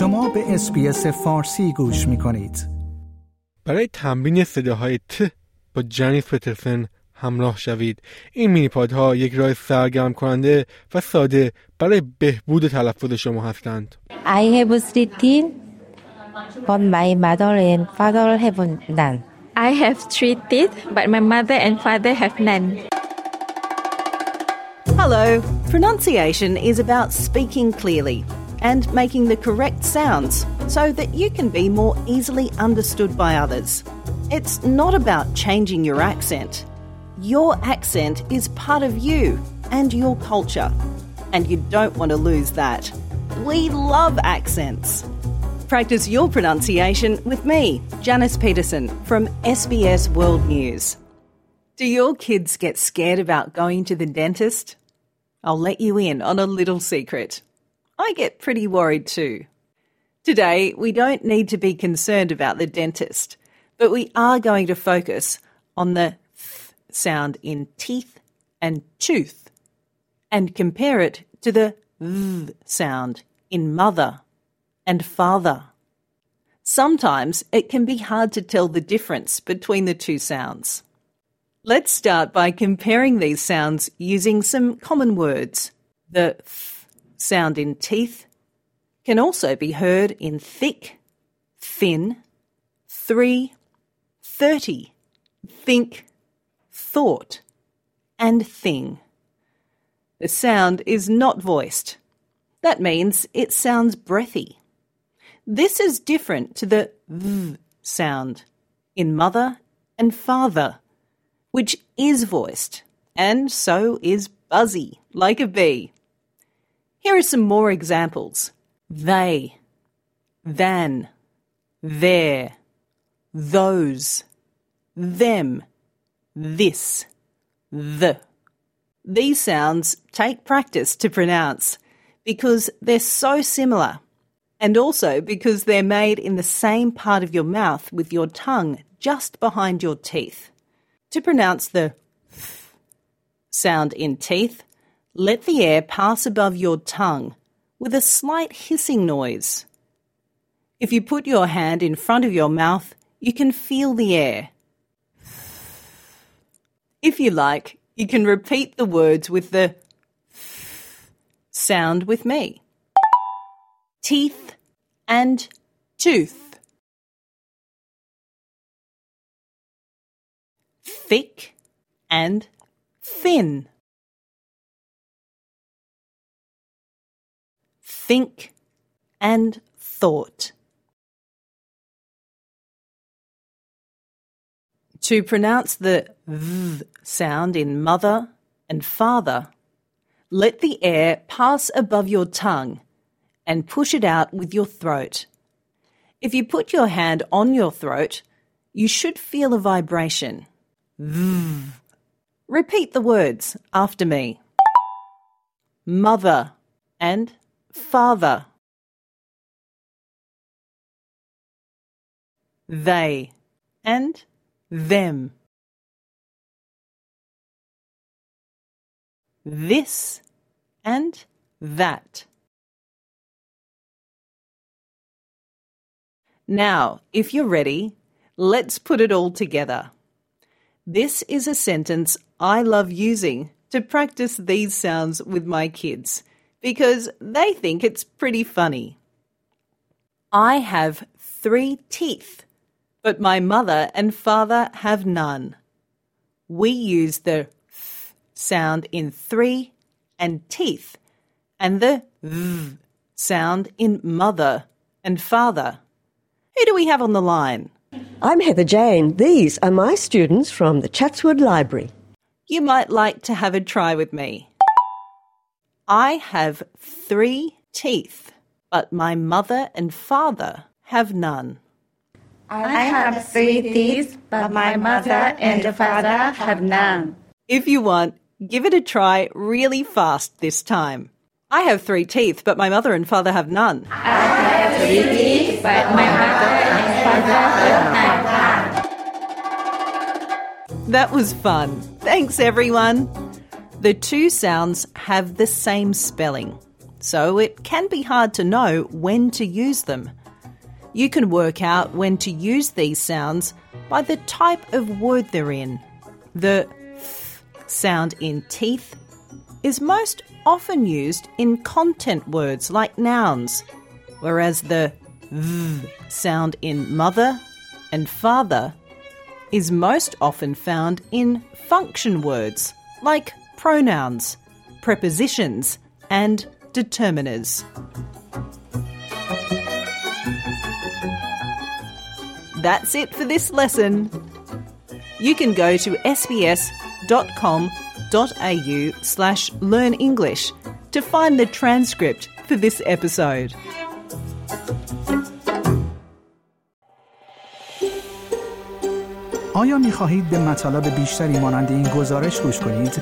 شما به اسپیس فارسی گوش می کنید. برای تمرین صداهای ت با جنیس پترسن همراه شوید. این مینی پادها یک راه سرگرم کننده و ساده برای بهبود تلفظ شما هستند. I have three teeth, but my mother and father have none. I have three teeth, but my mother and father have none. Hello. Pronunciation is about speaking clearly and making the correct sounds so that you can be more easily understood by others. It's not about changing your accent. Your accent is part of you and your culture, and you don't want to lose that. We love accents. Practice your pronunciation with me, Janice Peterson from SBS World News. Do your kids get scared about going to the dentist? I'll let you in on a little secret. I get pretty worried too. Today, we don't need to be concerned about the dentist, but we are going to focus on the th sound in teeth and tooth and compare it to the v sound in mother and father. Sometimes it can be hard to tell the difference between the two sounds. Let's start by comparing these sounds using some common words. The th sound in teeth can also be heard in thick, thin, three, thirty, think, thought, and thing. The sound is not voiced. That means it sounds breathy. This is different to the v sound in mother and father, which is voiced, and so is buzzy, like a bee. Here are some more examples they, than, their, those, them, this, the. These sounds take practice to pronounce because they're so similar, and also because they're made in the same part of your mouth with your tongue just behind your teeth. To pronounce the th sound in teeth, let the air pass above your tongue with a slight hissing noise. If you put your hand in front of your mouth, you can feel the air. If you like, you can repeat the words with the sound with me. Teeth and tooth. Thick and thin. Think and thought. To pronounce the v sound in mother and father, let the air pass above your tongue and push it out with your throat. If you put your hand on your throat, you should feel a vibration. V. Repeat the words after me mother and father. They and them. This and that. Now, if you're ready, let's put it all together. This is a sentence I love using to practice these sounds with my kids because they think it's pretty funny. I have three teeth, but my mother and father have none. We use the th sound in three and teeth and the v sound in mother and father. Who do we have on the line? I'm Heather Jane. These are my students from the Chatswood Library. You might like to have a try with me. I have three teeth, but my mother and father have none. I have three teeth, but my mother and father have none. If you want, give it a try really fast this time. I have three teeth, but my mother and father have none. I have three teeth, but my mother and father have none. That was fun. Thanks, everyone. The two sounds have the same spelling. so it can be hard to know when to use them. You can work out when to use these sounds by the type of word they're in. The th sound in teeth is most often used in content words like nouns, whereas the v sound in mother and father is most often found in function words like pronouns, prepositions, and determiners. That's it for this lesson. You can go to sbs.com.au slash learn English to find the transcript for this episode. آیا می خواهید به مطالب بیشتری مانند این گزارش گوش کنید؟